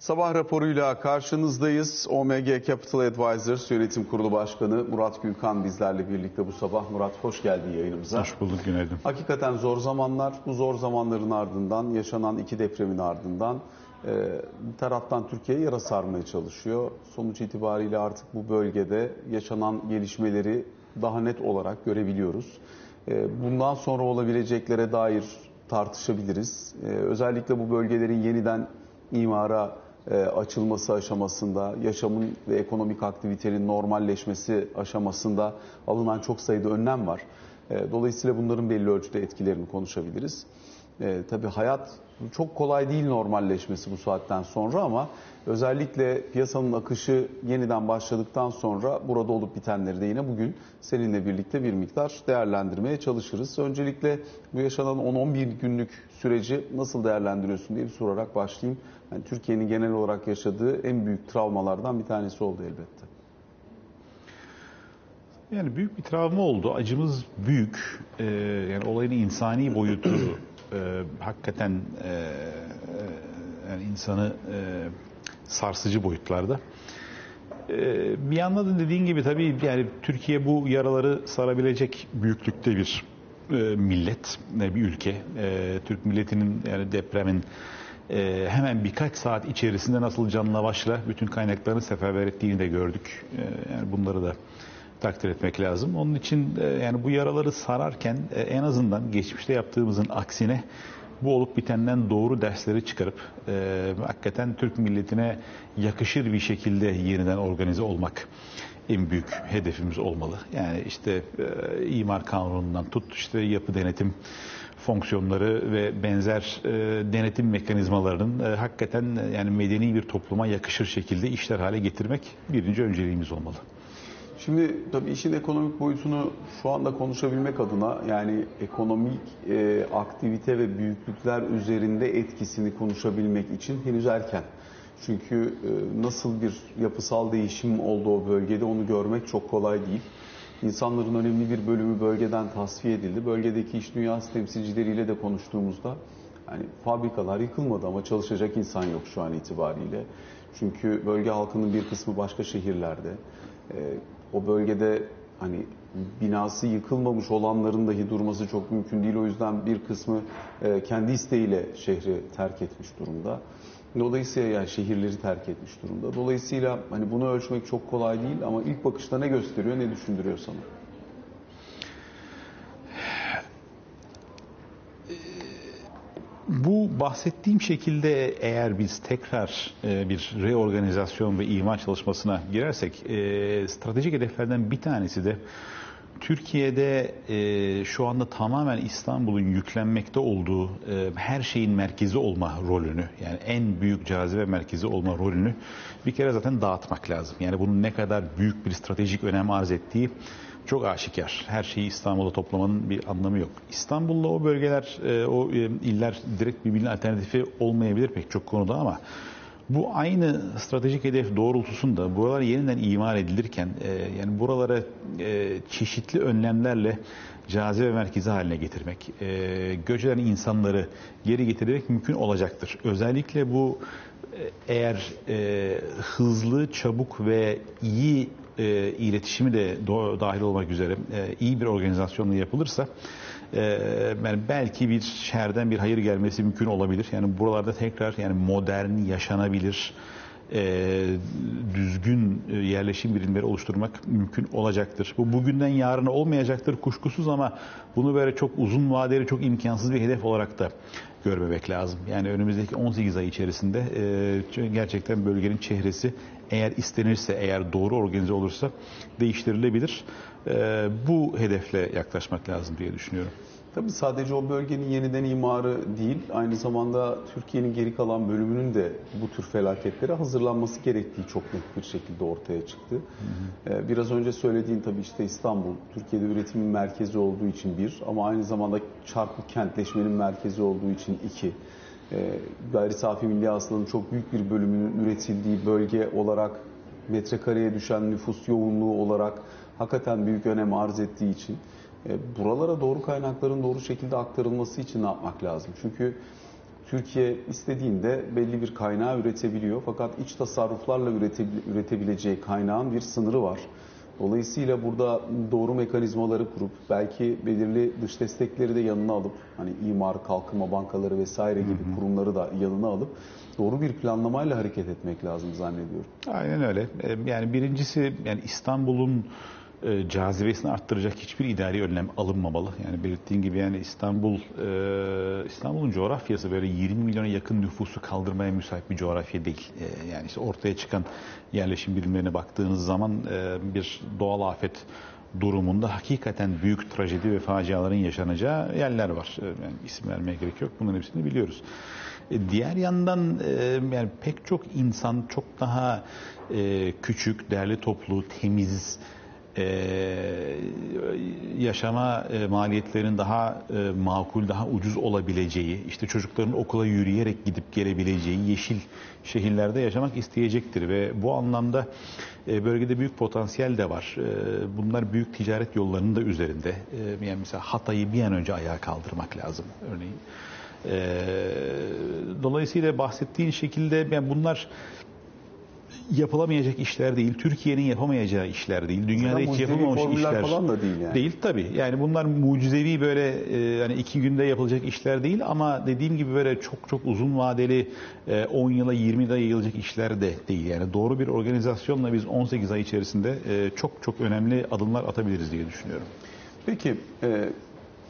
Sabah raporuyla karşınızdayız. OMG Capital Advisors Yönetim Kurulu Başkanı Murat Gülkan bizlerle birlikte bu sabah. Murat hoş geldin yayınımıza. Hoş bulduk günaydın. Hakikaten zor zamanlar. Bu zor zamanların ardından, yaşanan iki depremin ardından e, bir taraftan Türkiye yara sarmaya çalışıyor. Sonuç itibariyle artık bu bölgede yaşanan gelişmeleri daha net olarak görebiliyoruz. E, bundan sonra olabileceklere dair tartışabiliriz. E, özellikle bu bölgelerin yeniden imara e, açılması aşamasında, yaşamın ve ekonomik aktivitenin normalleşmesi aşamasında alınan çok sayıda önlem var. E, Dolayısıyla bunların belli ölçüde etkilerini konuşabiliriz. E, tabii hayat çok kolay değil normalleşmesi bu saatten sonra ama özellikle piyasanın akışı yeniden başladıktan sonra burada olup bitenleri de yine bugün seninle birlikte bir miktar değerlendirmeye çalışırız. Öncelikle bu yaşanan 10-11 günlük süreci nasıl değerlendiriyorsun diye bir sorarak başlayayım. Yani Türkiye'nin genel olarak yaşadığı en büyük travmalardan bir tanesi oldu elbette. Yani büyük bir travma oldu. Acımız büyük. Ee, yani olayın insani boyutu e, hakikaten e, yani insanı e, sarsıcı boyutlarda. E, bir yandan da dediğin gibi tabii yani Türkiye bu yaraları sarabilecek büyüklükte bir e, millet, e, bir ülke. E, Türk milletinin yani depremin hemen birkaç saat içerisinde nasıl canla başla bütün kaynaklarını seferber ettiğini de gördük. Yani bunları da takdir etmek lazım. Onun için yani bu yaraları sararken en azından geçmişte yaptığımızın aksine bu olup bitenden doğru dersleri çıkarıp e, hakikaten Türk milletine yakışır bir şekilde yeniden organize olmak en büyük hedefimiz olmalı. Yani işte e, imar kanunundan tut işte yapı denetim fonksiyonları ve benzer e, denetim mekanizmalarının e, hakikaten e, yani medeni bir topluma yakışır şekilde işler hale getirmek birinci önceliğimiz olmalı. Şimdi tabii işin ekonomik boyutunu şu anda konuşabilmek adına yani ekonomik e, aktivite ve büyüklükler üzerinde etkisini konuşabilmek için henüz erken. Çünkü e, nasıl bir yapısal değişim oldu o bölgede onu görmek çok kolay değil. İnsanların önemli bir bölümü bölgeden tasfiye edildi. Bölgedeki iş dünyası temsilcileriyle de konuştuğumuzda yani fabrikalar yıkılmadı ama çalışacak insan yok şu an itibariyle. Çünkü bölge halkının bir kısmı başka şehirlerde. E, o bölgede hani binası yıkılmamış olanların dahi durması çok mümkün değil. O yüzden bir kısmı e, kendi isteğiyle şehri terk etmiş durumda. Dolayısıyla yani şehirleri terk etmiş durumda. Dolayısıyla hani bunu ölçmek çok kolay değil ama ilk bakışta ne gösteriyor, ne düşündürüyor sana? Bu bahsettiğim şekilde eğer biz tekrar e, bir reorganizasyon ve imar çalışmasına girersek e, stratejik hedeflerden bir tanesi de Türkiye'de e, şu anda tamamen İstanbul'un yüklenmekte olduğu e, her şeyin merkezi olma rolünü yani en büyük cazibe merkezi olma rolünü bir kere zaten dağıtmak lazım. Yani bunun ne kadar büyük bir stratejik önem arz ettiği çok aşikar. Her şeyi İstanbul'a toplamanın bir anlamı yok. İstanbul'la o bölgeler, e, o e, iller direkt birbirinin alternatifi olmayabilir pek çok konuda ama bu aynı stratejik hedef doğrultusunda buralar yeniden imar edilirken e, yani buralara çeşitli önlemlerle cazibe merkezi haline getirmek, e, göç eden insanları geri getirmek mümkün olacaktır. Özellikle bu eğer e, hızlı, çabuk ve iyi e, iletişimi de dahil olmak üzere e, iyi bir organizasyonla yapılırsa e, yani belki bir şehirden bir hayır gelmesi mümkün olabilir. Yani buralarda tekrar yani modern, yaşanabilir, e, düzgün e, yerleşim birimleri oluşturmak mümkün olacaktır. Bu bugünden yarına olmayacaktır kuşkusuz ama bunu böyle çok uzun vadeli, çok imkansız bir hedef olarak da görmemek lazım. Yani önümüzdeki 18 ay içerisinde e, gerçekten bölgenin çehresi eğer istenirse, eğer doğru organize olursa değiştirilebilir. E, bu hedefle yaklaşmak lazım diye düşünüyorum. Tabii sadece o bölgenin yeniden imarı değil, aynı zamanda Türkiye'nin geri kalan bölümünün de bu tür felaketlere hazırlanması gerektiği çok net bir şekilde ortaya çıktı. Hı hı. Biraz önce söylediğin tabii işte İstanbul, Türkiye'de üretimin merkezi olduğu için bir ama aynı zamanda çarpık kentleşmenin merkezi olduğu için iki. Gayri safi milli hasılanın çok büyük bir bölümünün üretildiği bölge olarak metrekareye düşen nüfus yoğunluğu olarak hakikaten büyük önem arz ettiği için buralara doğru kaynakların doğru şekilde aktarılması için ne yapmak lazım? Çünkü Türkiye istediğinde belli bir kaynağı üretebiliyor. Fakat iç tasarruflarla üretebil- üretebileceği kaynağın bir sınırı var. Dolayısıyla burada doğru mekanizmaları kurup belki belirli dış destekleri de yanına alıp hani imar, kalkınma bankaları vesaire gibi kurumları da yanına alıp doğru bir planlamayla hareket etmek lazım zannediyorum. Aynen öyle. E, Yani birincisi yani İstanbul'un e, cazibesini arttıracak hiçbir idari önlem alınmamalı. Yani belirttiğin gibi yani İstanbul e, İstanbul'un coğrafyası böyle 20 milyona yakın nüfusu kaldırmaya müsait bir coğrafya değil. E, Yani işte ortaya çıkan yerleşim birimlerine baktığınız zaman e, bir doğal afet durumunda hakikaten büyük trajedi ve faciaların yaşanacağı yerler var. E, Yani isim vermeye gerek yok. Bunların hepsini biliyoruz. E, Diğer yandan e, yani pek çok insan çok daha küçük, derli toplu, temiz e, yaşama e, maliyetlerinin daha e, makul, daha ucuz olabileceği, işte çocukların okula yürüyerek gidip gelebileceği yeşil şehirlerde yaşamak isteyecektir ve bu anlamda e, bölgede büyük potansiyel de var. E, bunlar büyük ticaret yollarının da üzerinde. E, yani mesela Hatay'ı bir an önce ayağa kaldırmak lazım örneğin. Ee, dolayısıyla bahsettiğin şekilde yani bunlar yapılamayacak işler değil. Türkiye'nin yapamayacağı işler değil. Dünyada Zaten hiç yapılmamış işler falan da değil yani. Değil tabii. Yani bunlar mucizevi böyle e, hani iki günde yapılacak işler değil ama dediğim gibi böyle çok çok uzun vadeli e, 10 yıla 20 yıla yayılacak işler de değil. Yani doğru bir organizasyonla biz 18 ay içerisinde e, çok çok önemli adımlar atabiliriz diye düşünüyorum. Peki e,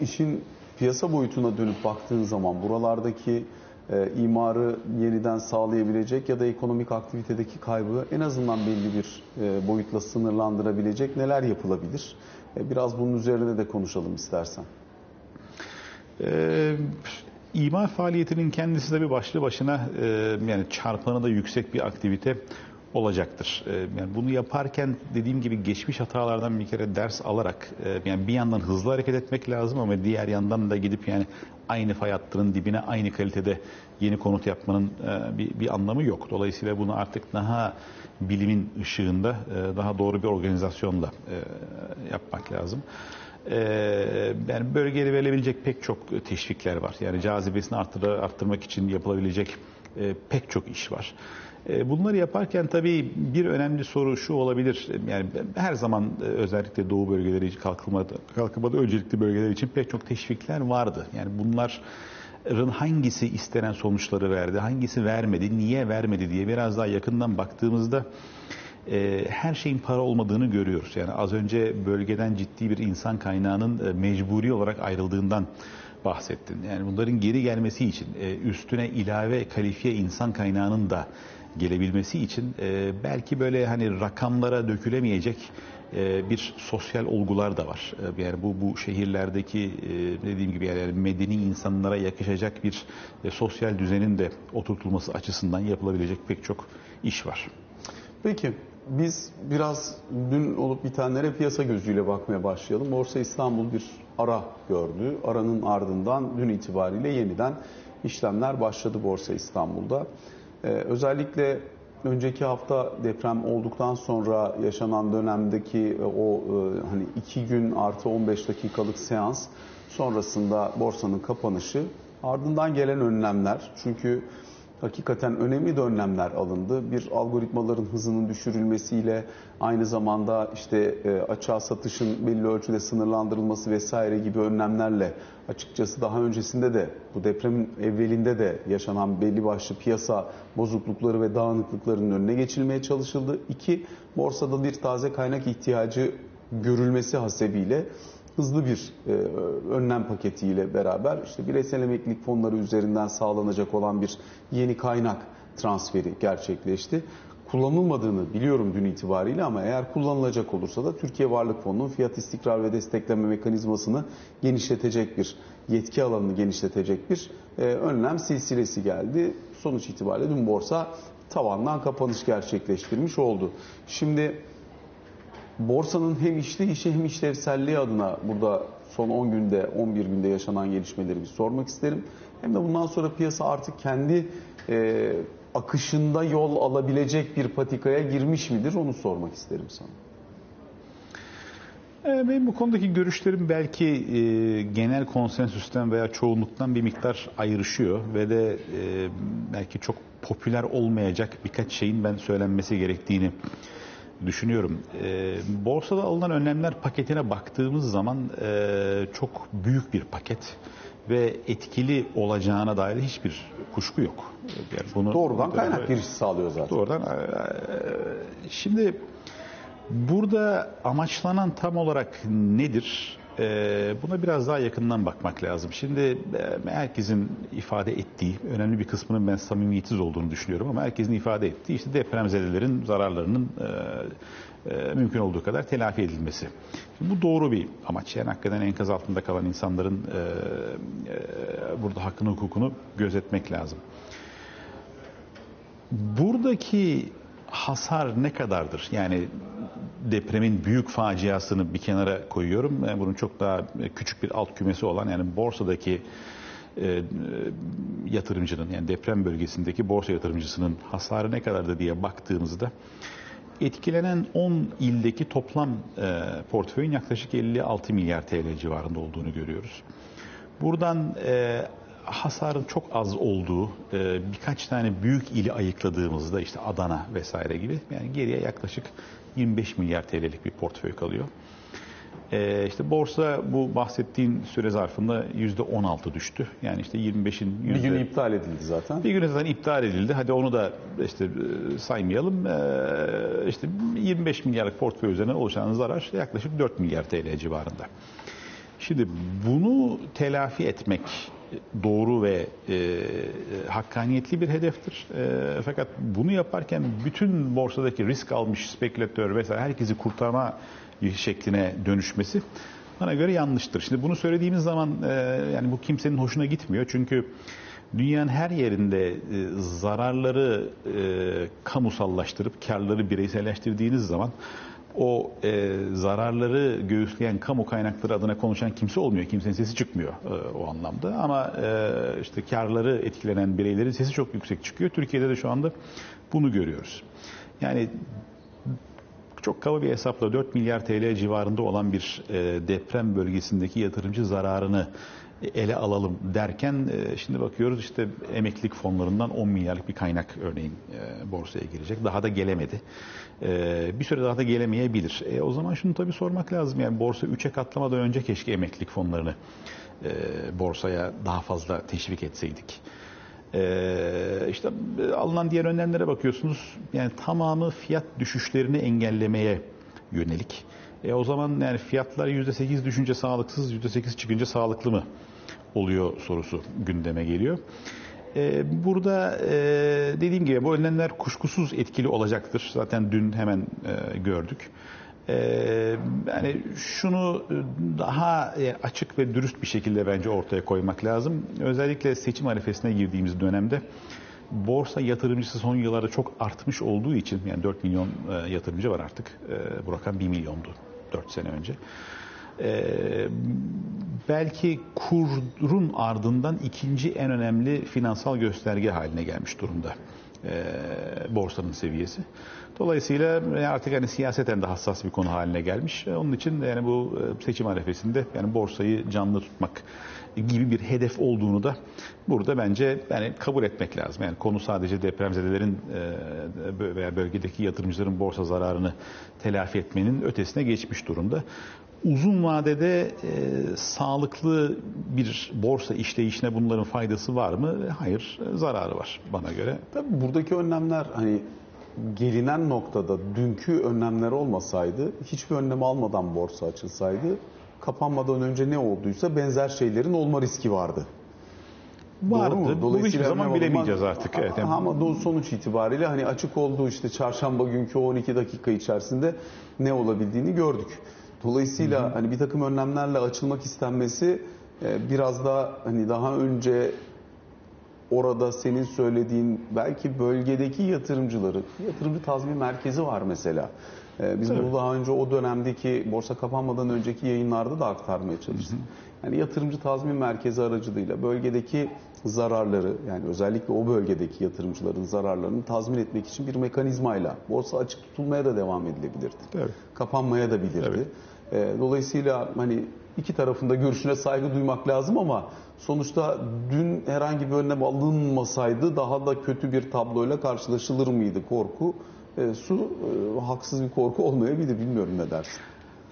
işin piyasa boyutuna dönüp baktığın zaman buralardaki e, imarı yeniden sağlayabilecek ya da ekonomik aktivitedeki kaybı en azından belli bir e, boyutla sınırlandırabilecek neler yapılabilir? E, biraz bunun üzerine de konuşalım istersen. Ee, imar faaliyetinin kendisi de bir başlı başına e, yani çarpanı da yüksek bir aktivite olacaktır. E, yani bunu yaparken dediğim gibi geçmiş hatalardan bir kere ders alarak e, yani bir yandan hızlı hareket etmek lazım ama diğer yandan da gidip yani aynı fay hattının dibine aynı kalitede yeni konut yapmanın e, bir, bir anlamı yok. Dolayısıyla bunu artık daha bilimin ışığında e, daha doğru bir organizasyonla yapmak lazım. Ee, yani bölgede verilebilecek pek çok teşvikler var. Yani cazibesini arttır, arttırmak için yapılabilecek pek çok iş var. E, bunları yaparken tabii bir önemli soru şu olabilir. Yani her zaman e, özellikle doğu bölgeleri için kalkınmada, kalkınmada öncelikli bölgeler için pek çok teşvikler vardı. Yani bunların hangisi istenen sonuçları verdi, hangisi vermedi, niye vermedi diye biraz daha yakından baktığımızda e, her şeyin para olmadığını görüyoruz. Yani az önce bölgeden ciddi bir insan kaynağının mecburi olarak ayrıldığından bahsettin. Yani bunların geri gelmesi için üstüne ilave kalifiye insan kaynağının da gelebilmesi için e, belki böyle hani rakamlara dökülemeyecek e, bir sosyal olgular da var. E, Yani bu bu şehirlerdeki dediğim gibi yani medeni insanlara yakışacak bir sosyal düzenin de oturtulması açısından yapılabilecek pek çok iş var. Peki biz biraz dün olup bitenlere piyasa gözüyle bakmaya başlayalım. Borsa İstanbul bir ara gördü. Aranın ardından dün itibariyle yeniden işlemler başladı Borsa İstanbul'da. Ee, özellikle önceki hafta deprem olduktan sonra yaşanan dönemdeki e, o e, hani iki gün artı 15 dakikalık seans sonrasında borsanın kapanışı ardından gelen önlemler. Çünkü hakikaten önemli de önlemler alındı. Bir algoritmaların hızının düşürülmesiyle aynı zamanda işte e, açığa satışın belli ölçüde sınırlandırılması vesaire gibi önlemlerle açıkçası daha öncesinde de bu depremin evvelinde de yaşanan belli başlı piyasa bozuklukları ve dağınıklıklarının önüne geçilmeye çalışıldı. İki, borsada bir taze kaynak ihtiyacı görülmesi hasebiyle hızlı bir e, önlem paketiyle beraber işte bireysel emeklilik fonları üzerinden sağlanacak olan bir yeni kaynak transferi gerçekleşti. Kullanılmadığını biliyorum dün itibariyle ama eğer kullanılacak olursa da Türkiye Varlık Fonu'nun fiyat istikrar ve destekleme mekanizmasını genişletecek bir yetki alanını genişletecek bir e, önlem silsilesi geldi. Sonuç itibariyle dün borsa tavandan kapanış gerçekleştirmiş oldu. Şimdi borsanın hem işli işi hem işlevselliği adına burada son 10 günde 11 günde yaşanan gelişmeleri bir sormak isterim. Hem de bundan sonra piyasa artık kendi e, akışında yol alabilecek bir patikaya girmiş midir onu sormak isterim sana. E, Benim bu konudaki görüşlerim belki e, genel konsensüsten veya çoğunluktan bir miktar ayrışıyor ve de e, belki çok popüler olmayacak birkaç şeyin ben söylenmesi gerektiğini düşünüyorum. E, borsada alınan önlemler paketine baktığımız zaman e, çok büyük bir paket ve etkili olacağına dair hiçbir kuşku yok. Yani bunu Doğrudan kaynak girişi sağlıyor zaten. Doğrudan. e, Şimdi burada amaçlanan tam olarak nedir? E, Buna biraz daha yakından bakmak lazım. Şimdi e, herkesin ifade ettiği, önemli bir kısmının ben samimiyetsiz olduğunu düşünüyorum ama herkesin ifade ettiği işte depremzedelerin zararlarının e, e, mümkün olduğu kadar telafi edilmesi. Şimdi bu doğru bir amaç. Yani hakikaten enkaz altında kalan insanların burada hakkını hukukunu gözetmek lazım. Buradaki hasar ne kadardır? Yani depremin büyük faciasını bir kenara koyuyorum. Yani bunun çok daha küçük bir alt kümesi olan yani borsadaki e, yatırımcının yani deprem bölgesindeki borsa yatırımcısının hasarı ne kadardı diye baktığımızda etkilenen 10 ildeki toplam e, portföyün yaklaşık 56 milyar TL civarında olduğunu görüyoruz. Buradan e, hasarın çok az olduğu e, birkaç tane büyük ili ayıkladığımızda işte Adana vesaire gibi yani geriye yaklaşık 25 milyar TL'lik bir portföy kalıyor. E, işte borsa bu bahsettiğin süre zarfında %16 düştü. Yani işte 25'in Bir yüzde... gün iptal edildi zaten. Bir gün zaten iptal edildi. Hadi onu da işte e, saymayalım. E, işte 25 milyarlık portföy üzerine oluşan zarar yaklaşık 4 milyar TL civarında. Şimdi bunu telafi etmek doğru ve e, hakkaniyetli bir hedeftir. E, fakat bunu yaparken bütün borsadaki risk almış spekülatör vesaire herkesi kurtarma şekline dönüşmesi bana göre yanlıştır. Şimdi bunu söylediğimiz zaman e, yani bu kimsenin hoşuna gitmiyor. Çünkü dünyanın her yerinde e, zararları e, kamusallaştırıp karları bireyselleştirdiğiniz zaman o e, zararları göğüsleyen kamu kaynakları adına konuşan kimse olmuyor. Kimsenin sesi çıkmıyor e, o anlamda. Ama e, işte karları etkilenen bireylerin sesi çok yüksek çıkıyor. Türkiye'de de şu anda bunu görüyoruz. Yani çok kaba bir hesapla 4 milyar TL civarında olan bir e, deprem bölgesindeki yatırımcı zararını ele alalım derken e, şimdi bakıyoruz işte emeklilik fonlarından 10 milyarlık bir kaynak örneğin e, borsaya girecek. Daha da gelemedi. E, bir süre daha da gelemeyebilir. E, o zaman şunu tabii sormak lazım. Yani borsa 3'e katlamadan önce keşke emeklilik fonlarını e, borsaya daha fazla teşvik etseydik. İşte e, alınan diğer önlemlere bakıyorsunuz. Yani tamamı fiyat düşüşlerini engellemeye yönelik. E, o zaman yani fiyatlar %8 düşünce sağlıksız, %8 çıkınca sağlıklı mı oluyor sorusu gündeme geliyor. E, burada e, dediğim gibi bu önlemler kuşkusuz etkili olacaktır. Zaten dün hemen e, gördük. E, yani şunu daha e, açık ve dürüst bir şekilde bence ortaya koymak lazım. Özellikle seçim arifesine girdiğimiz dönemde borsa yatırımcısı son yıllarda çok artmış olduğu için yani 4 milyon yatırımcı var artık. Bu rakam 1 milyondu 4 sene önce. E, belki kurun ardından ikinci en önemli finansal gösterge haline gelmiş durumda e, borsanın seviyesi. Dolayısıyla artık hani siyaseten de hassas bir konu haline gelmiş. Onun için yani bu seçim arefesinde yani borsayı canlı tutmak gibi bir hedef olduğunu da burada bence yani kabul etmek lazım. Yani konu sadece depremzedelerin veya bölgedeki yatırımcıların borsa zararını telafi etmenin ötesine geçmiş durumda. Uzun vadede e, sağlıklı bir borsa işleyişine bunların faydası var mı? Hayır, zararı var bana göre. Tabii buradaki önlemler hani gelinen noktada dünkü önlemler olmasaydı, hiçbir önlem almadan borsa açılsaydı, kapanmadan önce ne olduysa benzer şeylerin olma riski vardı. Vardı. Bunu hiçbir zaman bilemeyeceğiz artık. Evet. Ama sonuç itibariyle hani açık olduğu işte çarşamba günkü 12 dakika içerisinde ne olabildiğini gördük. Dolayısıyla Hı-hı. hani bir takım önlemlerle açılmak istenmesi biraz da hani daha önce orada senin söylediğin belki bölgedeki yatırımcıları, yatırımcı tazmin merkezi var mesela. Biz Tabii. bunu daha önce o dönemdeki borsa kapanmadan önceki yayınlarda da aktarmaya çalıştık. Hı hı. Yani yatırımcı tazmin merkezi aracılığıyla bölgedeki zararları yani özellikle o bölgedeki yatırımcıların zararlarını tazmin etmek için bir mekanizmayla borsa açık tutulmaya da devam edilebilirdi. Tabii. Kapanmaya da bilirdi. E, dolayısıyla hani iki tarafında görüşüne saygı duymak lazım ama sonuçta dün herhangi bir önlem alınmasaydı daha da kötü bir tabloyla karşılaşılır mıydı korku? E, su e, haksız bir korku olmayabilir bilmiyorum ne dersin?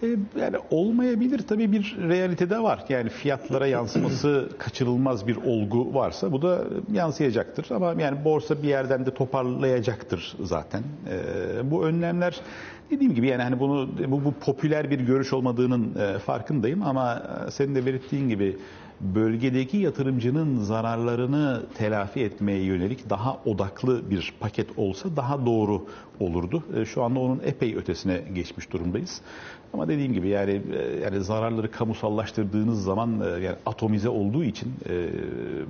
E, Yani olmayabilir tabii bir realitede var. Yani fiyatlara yansıması kaçırılmaz bir olgu varsa bu da yansıyacaktır. Ama yani borsa bir yerden de toparlayacaktır zaten. E, bu önlemler dediğim gibi yani hani bunu bu, bu popüler bir görüş olmadığının e, farkındayım ama senin de belirttiğin gibi bölgedeki yatırımcının zararlarını telafi etmeye yönelik daha odaklı bir paket olsa daha doğru olurdu. E, Şu anda onun epey ötesine geçmiş durumdayız. Ama dediğim gibi yani e, yani zararları kamusallaştırdığınız zaman e, yani atomize olduğu için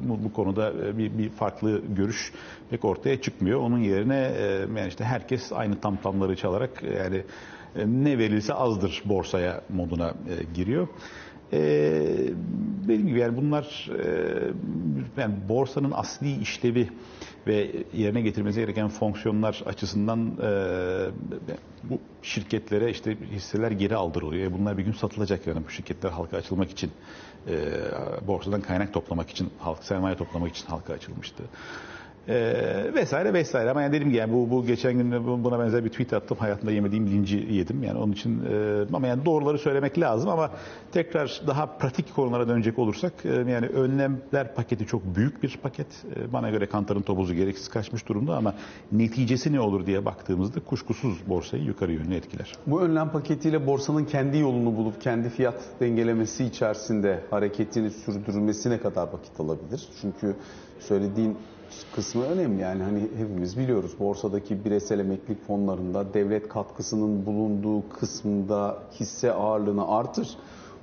bu, bu konuda bir, bir farklı görüş pek ortaya çıkmıyor. Onun yerine yani işte herkes aynı tam tamları çalarak yani ne verilse azdır borsaya moduna giriyor. E, dediğim gibi yani bunlar e, yani borsanın asli işlevi ve yerine getirmesi gereken fonksiyonlar açısından e, bu şirketlere işte hisseler geri aldırılıyor. E, Bunlar bir gün satılacak yani bu şirketler halka açılmak için e, borsadan kaynak toplamak için, halk sermaye toplamak için halka açılmıştı. Ee, vesaire vesaire ama yani dediğim gibi yani bu, bu geçen gün bu- buna benzer bir tweet attım hayatımda yemediğim linci yedim yani onun için e, ama yani doğruları söylemek lazım ama tekrar daha pratik konulara dönecek olursak e, yani önlemler paketi çok büyük bir paket E, bana göre kantarın topuzu gereksiz kaçmış durumda ama neticesi ne olur diye baktığımızda kuşkusuz borsayı yukarı yönlü etkiler. Bu önlem paketiyle borsanın kendi yolunu bulup kendi fiyat dengelemesi içerisinde hareketini sürdürmesine kadar vakit alabilir. Çünkü söylediğin kısmı önemli yani hani hepimiz biliyoruz borsadaki bireysel emeklilik fonlarında devlet katkısının bulunduğu kısmında hisse ağırlığını artır.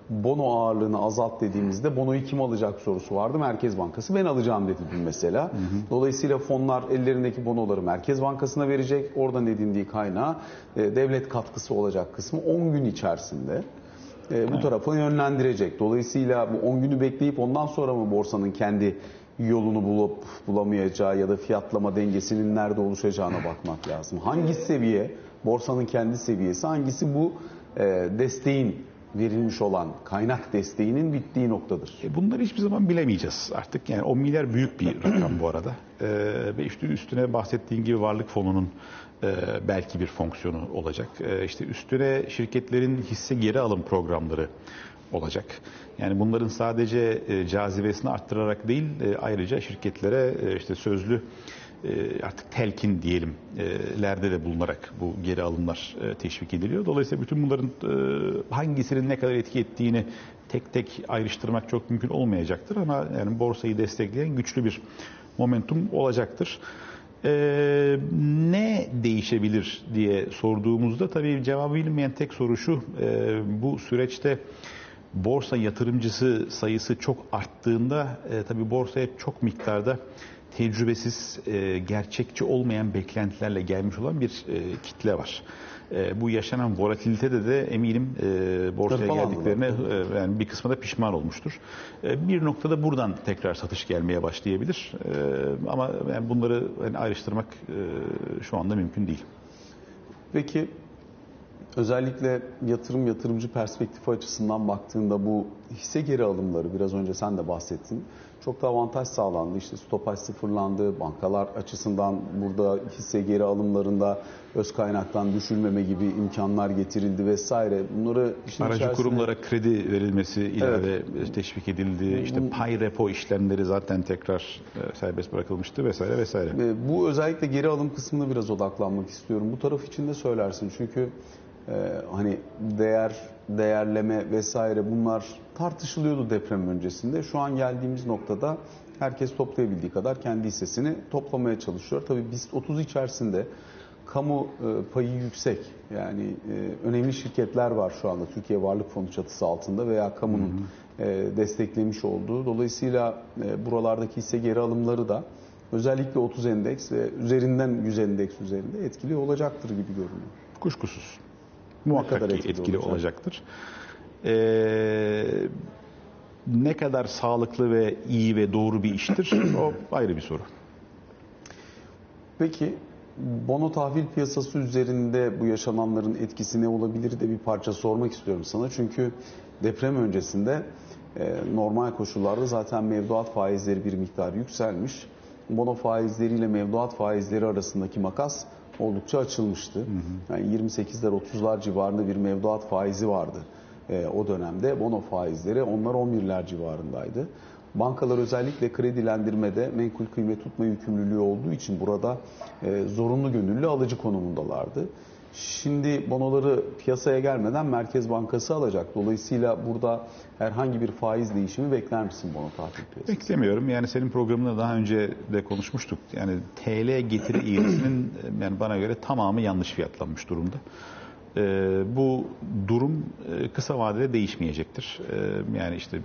Bono ağırlığını azalt dediğimizde bonoyu kim alacak sorusu vardı. Merkez Bankası ben alacağım dedi dün mesela. Dolayısıyla fonlar ellerindeki bonoları Merkez Bankası'na verecek. Oradan edindiği kaynağı e, devlet katkısı olacak kısmı 10 gün içerisinde e, bu tarafa yönlendirecek. Dolayısıyla bu 10 günü bekleyip ondan sonra mı borsanın kendi yolunu bulup bulamayacağı ya da fiyatlama dengesinin nerede oluşacağına bakmak lazım. Hangi seviye borsanın kendi seviyesi, hangisi bu e, desteğin verilmiş olan kaynak desteğinin bittiği noktadır. E, Bunları hiçbir zaman bilemeyeceğiz artık. Yani 10 milyar büyük bir rakam bu arada. E, ve işte üstüne bahsettiğin gibi varlık fonunun e, belki bir fonksiyonu olacak. E, işte üstüne şirketlerin hisse geri alım programları olacak. Yani bunların sadece e, cazibesini arttırarak değil e, ayrıca şirketlere e, işte sözlü artık telkin diyelim lerde de bulunarak bu geri alımlar teşvik ediliyor. Dolayısıyla bütün bunların hangisinin ne kadar etki ettiğini tek tek ayrıştırmak çok mümkün olmayacaktır ama yani borsayı destekleyen güçlü bir momentum olacaktır. Ee, ne değişebilir diye sorduğumuzda tabii cevabı bilinmeyen tek soru şu. e, bu süreçte borsa yatırımcısı sayısı çok arttığında e, tabii borsaya çok miktarda tecrübesiz, e, gerçekçi olmayan beklentilerle gelmiş olan bir e, kitle var. E, bu yaşanan volatilitede de eminim e, borsaya geldiklerine e, yani bir kısmı da pişman olmuştur. E, bir noktada buradan tekrar satış gelmeye başlayabilir. E, ama yani bunları yani ayrıştırmak e, şu anda mümkün değil. Peki özellikle yatırım yatırımcı perspektifi açısından baktığında bu hisse geri alımları biraz önce sen de bahsettin. Çok da avantaj sağlandı. İşte stopaj sıfırlandı. Bankalar açısından burada hisse geri alımlarında öz kaynaktan düşülmeme gibi imkanlar getirildi vesaire. Bunları işin Aracı içerisine- kurumlara kredi verilmesi ilave teşvik edildi. İşte pay repo işlemleri zaten tekrar e, serbest bırakılmıştı vesaire vesaire. Ve bu özellikle geri alım kısmına biraz odaklanmak istiyorum. Bu taraf için de söylersin. Çünkü e, hani değer, değerleme vesaire bunlar tartışılıyordu deprem öncesinde. Şu an geldiğimiz noktada herkes toplayabildiği kadar kendi hissesini toplamaya çalışıyor. Tabii biz 30 içerisinde kamu e, payı yüksek. Yani e, önemli şirketler var şu anda Türkiye Varlık Fonu çatısı altında veya kamunun e, desteklemiş olduğu. Dolayısıyla buralardaki hisse geri alımları da özellikle 30 endeks ve üzerinden 100 endeks üzerinde etkili olacaktır gibi görünüyor. Kuşkusuz. Muhakkak etkili etkili, olacak? olacaktır. Ee, ne kadar sağlıklı ve iyi ve doğru bir iştir o ayrı bir soru. Peki bono tahvil piyasası üzerinde bu yaşananların etkisi ne olabilir de bir parça sormak istiyorum sana. Çünkü deprem öncesinde e, normal koşullarda zaten mevduat faizleri bir miktar yükselmiş. Bono faizleriyle mevduat faizleri arasındaki makas oldukça açılmıştı. Yani 28'ler 30'lar civarında bir mevduat faizi vardı e, o dönemde. Bono faizleri onlar 11'ler civarındaydı. Bankalar özellikle kredilendirmede menkul kıymet tutma yükümlülüğü olduğu için burada e, zorunlu gönüllü alıcı konumundalardı. Şimdi bonoları piyasaya gelmeden Merkez Bankası alacak. Dolayısıyla burada herhangi bir faiz değişimi bekler misin bono tahvil piyasası? Beklemiyorum. Yani senin programında daha önce de konuşmuştuk. Yani TL getiri eğrisinin yani bana göre tamamı yanlış fiyatlanmış durumda. Ee, bu durum e, kısa vadede değişmeyecektir. Ee, yani işte e,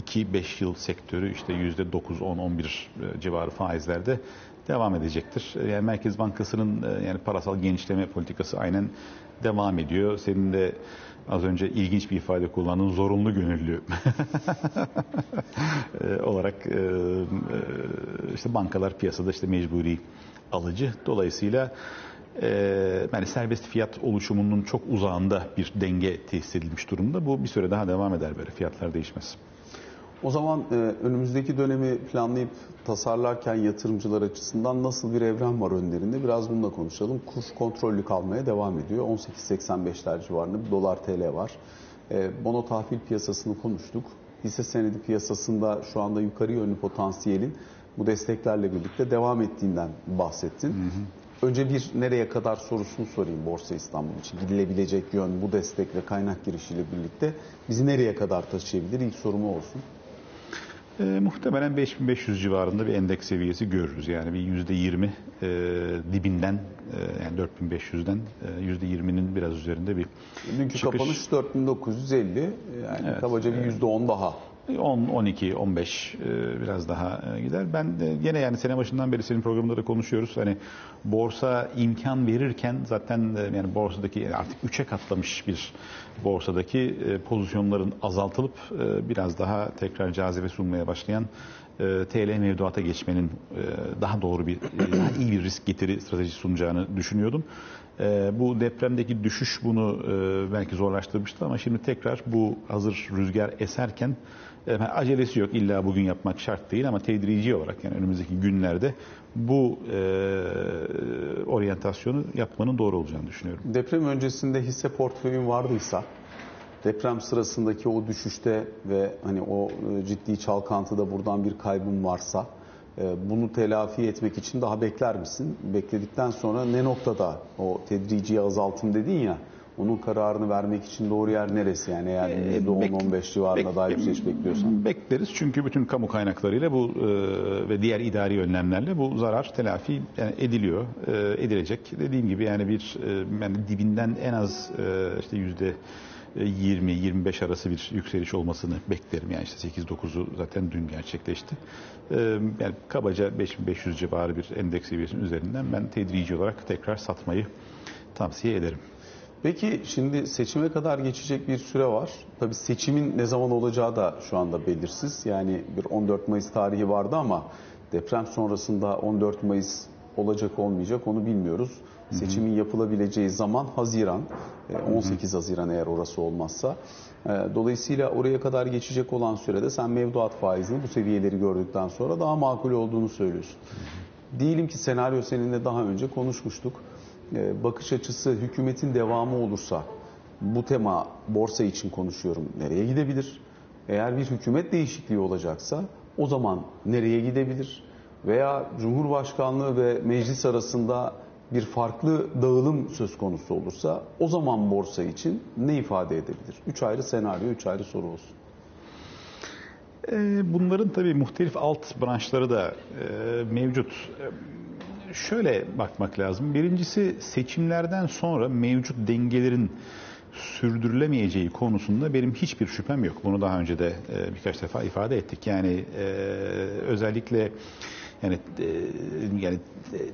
2-5 yıl sektörü işte %9-10-11 e, civarı faizlerde devam edecektir. E, Yani Merkez Bankası'nın e, yani parasal genişleme politikası aynen devam ediyor. Senin de az önce ilginç bir ifade kullandığın zorunlu gönüllü olarak işte bankalar piyasada işte mecburi alıcı. Dolayısıyla yani serbest fiyat oluşumunun çok uzağında bir denge tesis edilmiş durumda. Bu bir süre daha devam eder böyle fiyatlar değişmez. O zaman e, önümüzdeki dönemi planlayıp tasarlarken yatırımcılar açısından nasıl bir evren var önlerinde? Biraz bununla konuşalım. Kur kontrollü kalmaya devam ediyor. 18.85'ler civarında bir dolar TL var. E, bono tahvil piyasasını konuştuk. Hisse senedi piyasasında şu anda yukarı yönlü potansiyelin bu desteklerle birlikte devam ettiğinden bahsettin. Önce bir nereye kadar sorusunu sorayım Borsa İstanbul için. Gidilebilecek yön bu destek ve kaynak girişiyle birlikte bizi nereye kadar taşıyabilir? İlk sorum o olsun. E, muhtemelen 5500 civarında bir endeks seviyesi görürüz. Yani bir %20 e, dibinden e, yani 4500'den e, %20'nin biraz üzerinde bir Dünkü çıkış. kapanış 4950 yani Evet, kabaca bir %10 daha. 10, 12, 15 e, biraz daha e, gider. Ben gene yani sene başından beri senin programında da konuşuyoruz. Hani borsa imkan verirken zaten e, yani borsadaki artık 3'e katlamış bir borsadaki e, pozisyonların azaltılıp biraz daha tekrar cazibe sunmaya başlayan TL mevduata geçmenin daha doğru bir, daha iyi bir risk getiri stratejisi sunacağını düşünüyordum. Bu depremdeki düşüş bunu belki zorlaştırmıştı ama şimdi tekrar bu hazır rüzgar eserken e, acelesi yok illa bugün yapmak şart değil ama tedrici olarak yani önümüzdeki günlerde bu e, oryantasyonu yapmanın doğru olacağını düşünüyorum. Deprem öncesinde hisse portföyün vardıysa deprem sırasındaki o düşüşte ve hani o e, ciddi çalkantıda buradan bir kaybın varsa e, bunu telafi etmek için daha bekler misin? Bekledikten sonra ne noktada o tedrici azaltım dedin ya onun kararını vermek için doğru yer neresi? Yani eğer E, %10-15 civarında daha Bek- yükseliş bekliyorsan. Bekleriz çünkü bütün kamu kaynaklarıyla bu e, ve diğer idari önlemlerle bu zarar telafi yani ediliyor, e, edilecek. Dediğim gibi yani bir e, yani dibinden en az e, işte yüzde 20-25 arası bir yükseliş olmasını beklerim. Yani işte 8-9'u zaten dün gerçekleşti. E, yani kabaca 5500 civarı bir endeks seviyesinin üzerinden ben tedrici olarak tekrar satmayı tavsiye ederim. Peki şimdi seçime kadar geçecek bir süre var. Tabii seçimin ne zaman olacağı da şu anda belirsiz. Yani bir 14 Mayıs tarihi vardı ama deprem sonrasında 14 Mayıs olacak olmayacak onu bilmiyoruz. Seçimin yapılabileceği zaman Haziran, e, 18 Haziran eğer orası olmazsa. E, Dolayısıyla oraya kadar geçecek olan sürede sen mevduat faizini bu seviyeleri gördükten sonra daha makul olduğunu söylüyorsun. Diyelim ki senaryo seninle daha önce konuşmuştuk. Ee, bakış açısı hükümetin devamı olursa bu tema borsa için konuşuyorum nereye gidebilir? Eğer bir hükümet değişikliği olacaksa o zaman nereye gidebilir? Veya Cumhurbaşkanlığı ve meclis arasında bir farklı dağılım söz konusu olursa o zaman borsa için ne ifade edebilir? Üç ayrı senaryo, üç ayrı soru olsun. Ee, Bunların tabii muhtelif alt branşları da e, mevcut. Şöyle bakmak lazım. Birincisi seçimlerden sonra mevcut dengelerin sürdürülemeyeceği konusunda benim hiçbir şüphem yok. Bunu daha önce de e, birkaç defa ifade ettik. Yani e, özellikle yani e, yani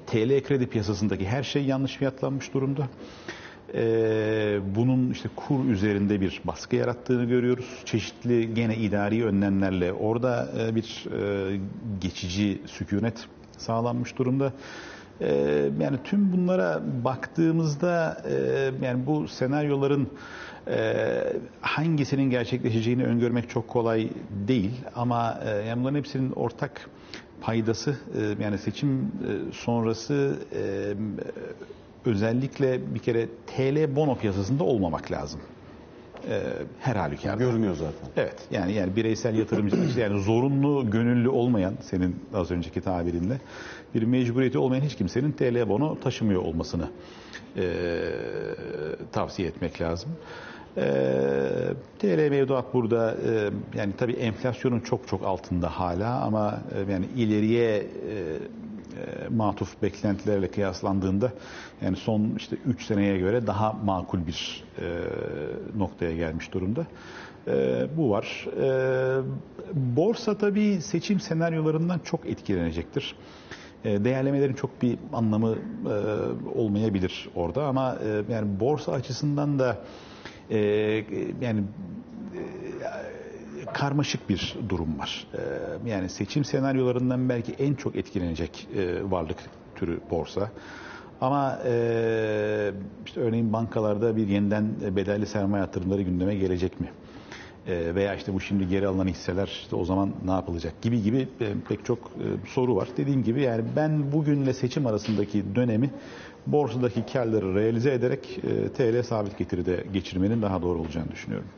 TL kredi piyasasındaki her şey yanlış fiyatlanmış durumda. Bunun işte kur üzerinde bir baskı yarattığını görüyoruz. Çeşitli gene idari önlemlerle orada bir geçici sükunet sağlanmış durumda. E, yani tüm bunlara baktığımızda e, yani bu senaryoların e, hangisinin gerçekleşeceğini öngörmek çok kolay değil ama e, yani bunların hepsinin ortak paydası e, yani seçim e, sonrası e, özellikle bir kere TL bono piyasasında olmamak lazım. E, her halükarda. Görünüyor zaten. Evet yani yani bireysel yatırımcı işte yani zorunlu gönüllü olmayan senin az önceki tabirinle bir mecburiyeti olmayan hiç kimsenin TL bono taşımıyor olmasını e, tavsiye etmek lazım. E, TL mevduat burada e, yani tabii enflasyonun çok çok altında hala ama e, yani ileriye e, matuf beklentilerle kıyaslandığında yani son işte 3 seneye göre daha makul bir e, noktaya gelmiş durumda. E, bu var. E, borsa tabii seçim senaryolarından çok etkilenecektir. E, değerlemelerin çok bir anlamı e, olmayabilir orada ama e, yani borsa açısından da e, yani karmaşık bir durum var. Ee, Yani seçim senaryolarından belki en çok etkilenecek e, varlık türü borsa. Ama e, işte örneğin bankalarda bir yeniden bedelli sermaye yatırımları gündeme gelecek mi? E, Veya işte bu şimdi geri alınan hisseler işte o zaman ne yapılacak gibi gibi pek çok soru var. Dediğim gibi yani ben bugünle seçim arasındaki dönemi borsadaki karları realize ederek TL sabit getiride geçirmenin daha doğru olacağını düşünüyorum.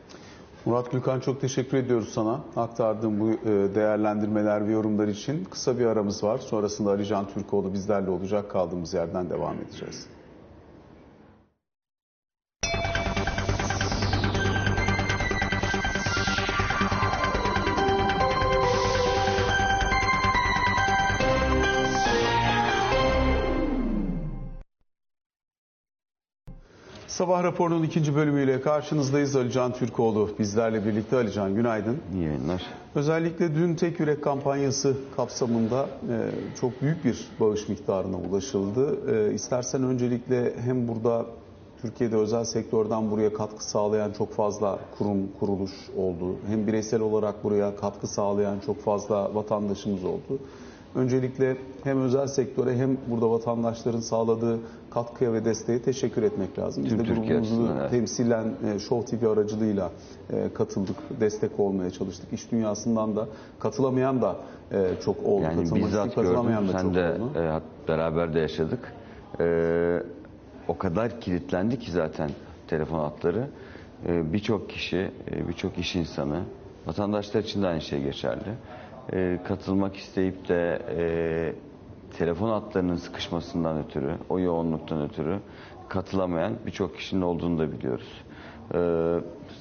Murat Gülkan çok teşekkür ediyoruz sana. Aktardığın bu e, değerlendirmeler ve yorumlar için. Kısa bir aramız var. Sonrasında Ali Can Türkoğlu bizlerle olacak. Kaldığımız yerden devam edeceğiz. Sabah raporunun ikinci bölümüyle karşınızdayız. Ali Can Türkoğlu bizlerle birlikte. Ali Can günaydın. İyi yayınlar. Özellikle dün tek yürek kampanyası kapsamında e, çok büyük bir bağış miktarına ulaşıldı. E, istersen öncelikle hem burada Türkiye'de özel sektörden buraya katkı sağlayan çok fazla kurum, kuruluş oldu. Hem bireysel olarak buraya katkı sağlayan çok fazla vatandaşımız oldu. Öncelikle hem özel sektöre hem burada vatandaşların sağladığı katkıya ve desteğe teşekkür etmek lazım. Biz Tüm de grubumuzu temsilen e, Show TV aracılığıyla e, katıldık, destek olmaya çalıştık. İş dünyasından da katılamayan da e, çok oldu. Yani Katılmak bizzat gördüm. da Sen çok de oldu. e, beraber de yaşadık. E, o kadar kilitlendi ki zaten telefon hatları. E, birçok kişi, e, birçok iş insanı, vatandaşlar için de aynı şey geçerli. E, katılmak isteyip de e, telefon hatlarının sıkışmasından ötürü, o yoğunluktan ötürü katılamayan birçok kişinin olduğunu da biliyoruz. E,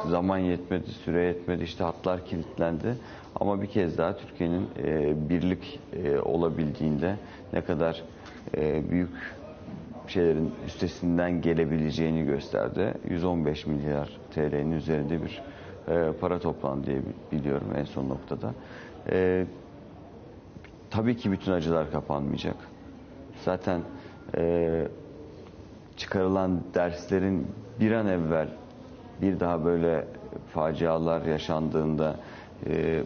zaman yetmedi, süre yetmedi, işte hatlar kilitlendi. Ama bir kez daha Türkiye'nin e, birlik e, olabildiğinde ne kadar e, büyük şeylerin üstesinden gelebileceğini gösterdi. 115 milyar TL'nin üzerinde bir e, para toplandı diye bi- biliyorum en son noktada. E, tabii ki bütün acılar kapanmayacak. Zaten e, çıkarılan derslerin bir an evvel bir daha böyle facialar yaşandığında e,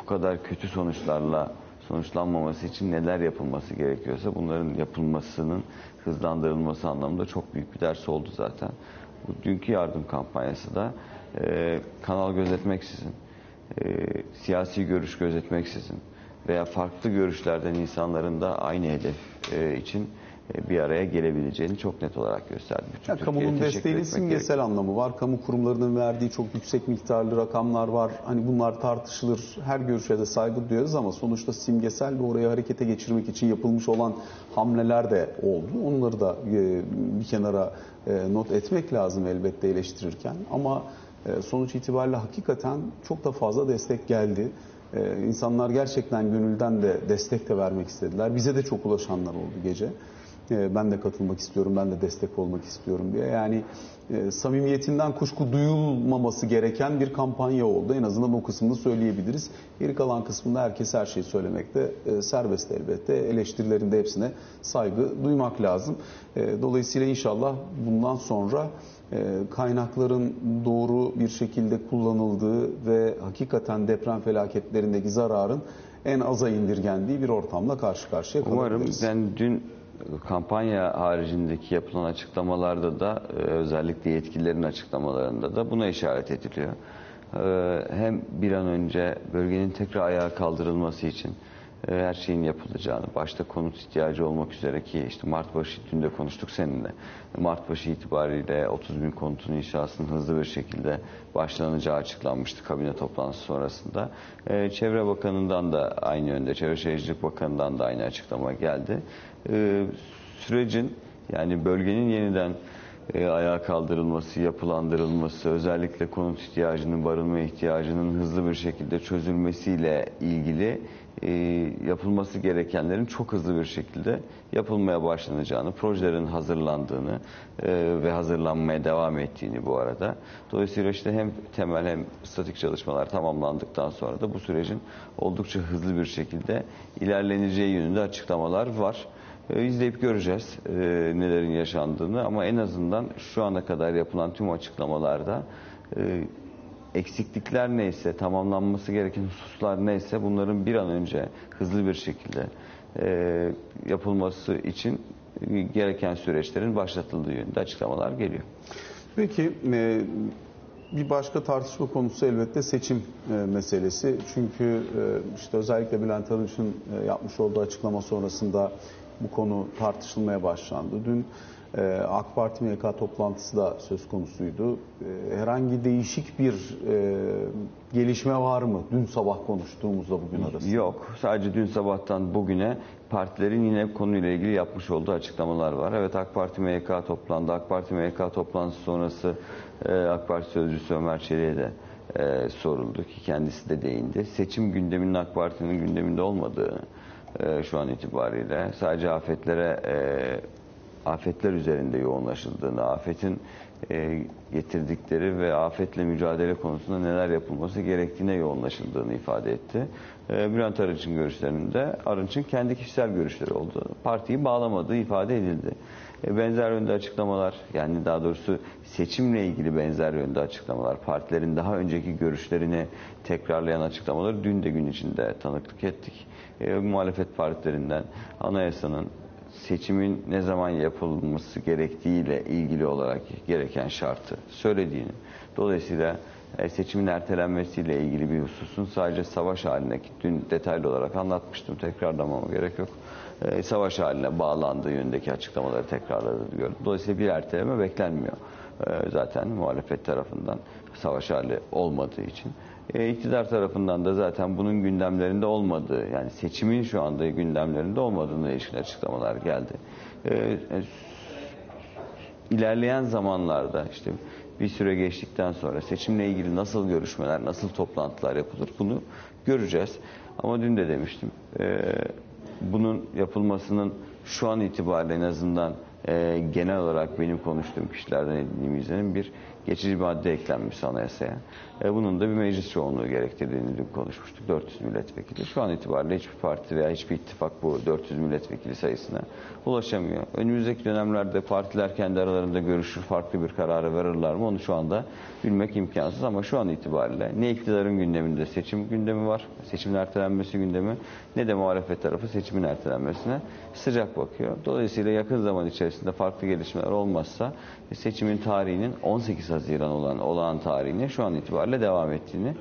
bu kadar kötü sonuçlarla sonuçlanmaması için neler yapılması gerekiyorsa bunların yapılmasının hızlandırılması anlamında çok büyük bir ders oldu zaten. Bu dünkü yardım kampanyası da e, kanal gözetmeksizin, e, siyasi görüş gözetmeksizin veya farklı görüşlerden insanların da aynı hedef e, için e, bir araya gelebileceğini çok net olarak gösterdi. Bütün Ya, Türkiye'ye kamunun desteğinin simgesel gerekiyor. anlamı var. Kamu kurumlarının verdiği çok yüksek miktarlı rakamlar var. Hani bunlar tartışılır. Her görüşe de saygı duyarız ama sonuçta simgesel ve orayı harekete geçirmek için yapılmış olan hamleler de oldu. Onları da e, bir kenara e, not etmek lazım elbette eleştirirken. Ama sonuç itibariyle hakikaten çok da fazla destek geldi. E, İnsanlar gerçekten gönülden de destek de vermek istediler. Bize de çok ulaşanlar oldu gece. E, ben de katılmak istiyorum, ben de destek olmak istiyorum diye. Yani e, samimiyetinden kuşku duyulmaması gereken bir kampanya oldu. En azından o kısmını söyleyebiliriz. Geri kalan kısmında herkes her şeyi söylemekte e, serbest elbette. Eleştirilerin de hepsine saygı duymak lazım. E, dolayısıyla inşallah bundan sonra e, kaynakların doğru bir şekilde kullanıldığı ve hakikaten deprem felaketlerindeki zararın en aza indirgendiği bir ortamla karşı karşıya Umarım kalabiliriz. yani dün kampanya haricindeki yapılan açıklamalarda da e, özellikle yetkililerin açıklamalarında da buna işaret ediliyor. E, hem bir an önce bölgenin tekrar ayağa kaldırılması için her şeyin yapılacağını, başta konut ihtiyacı olmak üzere ki işte Mart başı dün de konuştuk seninle. Mart başı itibariyle 30 bin konutun inşasının hızlı bir şekilde başlanacağı açıklanmıştı kabine toplantısı sonrasında. E, Çevre Bakanı'ndan da aynı yönde, Çevre Şehircilik Bakanı'ndan da aynı açıklama geldi. E, sürecin yani bölgenin yeniden e, ayağa kaldırılması, yapılandırılması, özellikle konut ihtiyacının, barınma ihtiyacının hızlı bir şekilde çözülmesiyle ilgili yapılması gerekenlerin çok hızlı bir şekilde yapılmaya başlanacağını, projelerin hazırlandığını e, ve hazırlanmaya devam ettiğini bu arada. Dolayısıyla işte hem temel hem statik çalışmalar tamamlandıktan sonra da bu sürecin oldukça hızlı bir şekilde ilerleneceği yönünde açıklamalar var. E, izleyip göreceğiz e, nelerin yaşandığını ama en azından şu ana kadar yapılan tüm açıklamalarda e, eksiklikler neyse, tamamlanması gereken hususlar neyse bunların bir an önce hızlı bir şekilde e, yapılması için gereken süreçlerin başlatıldığı yönünde açıklamalar geliyor. Peki e, bir başka tartışma konusu elbette seçim e, meselesi. Çünkü e, işte özellikle Bülent Arınç'ın e, yapmış olduğu açıklama sonrasında bu konu tartışılmaya başlandı. Dün AK Parti MYK toplantısı da söz konusuydu. E, herhangi değişik bir e, gelişme var mı? Dün sabah konuştuğumuzda bugün arasında. Yok. Sadece dün sabahtan bugüne partilerin yine konuyla ilgili yapmış olduğu açıklamalar var. Evet AK Parti MYK toplandı. AK Parti MYK toplantısı sonrası e, AK Parti Sözcüsü Ömer Çelik'e de e, soruldu ki kendisi de değindi. Seçim gündeminin AK Parti'nin gündeminde olmadığı e, şu an itibariyle sadece afetlere afetler üzerinde yoğunlaşıldığını, afetin e, getirdikleri ve afetle mücadele konusunda neler yapılması gerektiğine yoğunlaşıldığını ifade etti. E, Bülent Arınç'ın görüşlerinde Arınç'ın kendi kişisel görüşleri olduğu, partiyi bağlamadığı ifade edildi. E, benzer yönde açıklamalar, yani daha doğrusu seçimle ilgili benzer yönde açıklamalar, partilerin daha önceki görüşlerini tekrarlayan açıklamaları dün de gün içinde tanıklık ettik. E, muhalefet partilerinden anayasanın seçimin ne zaman yapılması gerektiğiyle ilgili olarak gereken şartı söylediğini, dolayısıyla e, seçimin ertelenmesiyle ilgili bir hususun sadece savaş haline dün detaylı olarak anlatmıştım tekrarlamama gerek yok. E, savaş haline bağlandığı yönündeki açıklamaları tekrarladı gördüm. Dolayısıyla bir erteleme beklenmiyor. E, zaten muhalefet tarafından savaş hali olmadığı için. E, iktidar tarafından da zaten bunun gündemlerinde olmadığı yani seçimin şu anda gündemlerinde olmadığına ilişkin açıklamalar geldi. E, e, ilerleyen zamanlarda işte bir süre geçtikten sonra seçimle ilgili nasıl görüşmeler, nasıl toplantılar yapılır bunu göreceğiz. Ama dün de demiştim e, bunun yapılmasının şu an itibariyle en azından e, genel olarak benim konuştuğum kişilerden edindiğim izlenim bir geçici madde eklenmiş anayasaya. E, bunun da bir meclis çoğunluğu gerektirdiğini dün konuşmuştuk. 400 milletvekili. Şu an itibariyle hiçbir parti veya hiçbir ittifak bu 400 milletvekili sayısına ulaşamıyor. Önümüzdeki dönemlerde partiler kendi aralarında görüşür, farklı bir kararı verirler mi onu şu anda bilmek imkansız ama şu an itibariyle ne iktidarın gündeminde seçim gündemi var, seçimin ertelenmesi gündemi ne de muhalefet tarafı seçimin ertelenmesine sıcak bakıyor. Dolayısıyla yakın zaman içerisinde farklı gelişmeler olmazsa seçimin tarihinin 18 Haziran olan olağan tarihine şu an itibariyle devam ettiğini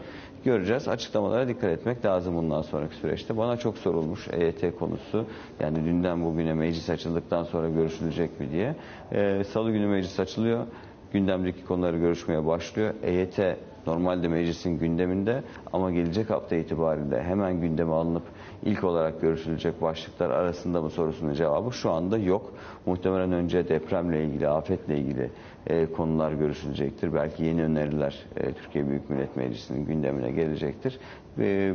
göreceğiz. Açıklamalara dikkat etmek lazım bundan sonraki süreçte. Bana çok sorulmuş EYT konusu. Yani dünden bugüne meclis açıldıktan sonra görüşülecek mi diye. Ee, Salı günü meclis açılıyor. Gündemdeki konuları görüşmeye başlıyor. EYT normalde meclisin gündeminde ama gelecek hafta itibariyle hemen gündeme alınıp ilk olarak görüşülecek başlıklar arasında mı sorusunun cevabı şu anda yok. Muhtemelen önce depremle ilgili, afetle ilgili e, konular görüşülecektir. Belki yeni öneriler e, Türkiye Büyük Millet Meclisi'nin gündemine gelecektir. E,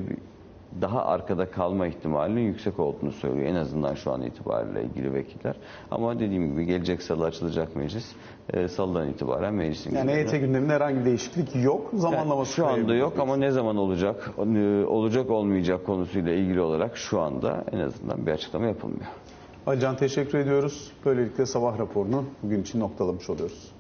daha arkada kalma ihtimalinin yüksek olduğunu söylüyor en azından şu an itibariyle ilgili vekiller. Ama dediğim gibi gelecek salı açılacak meclis. E, salıdan itibaren meclisin Yani gündemine- EYT gündeminde herhangi bir değişiklik yok. Zamanlaması şu anda yok ama ne zaman olacak, e, olacak olmayacak konusuyla ilgili olarak şu anda en azından bir açıklama yapılmıyor. Alican teşekkür ediyoruz. Böylelikle sabah raporunu bugün için noktalamış oluyoruz.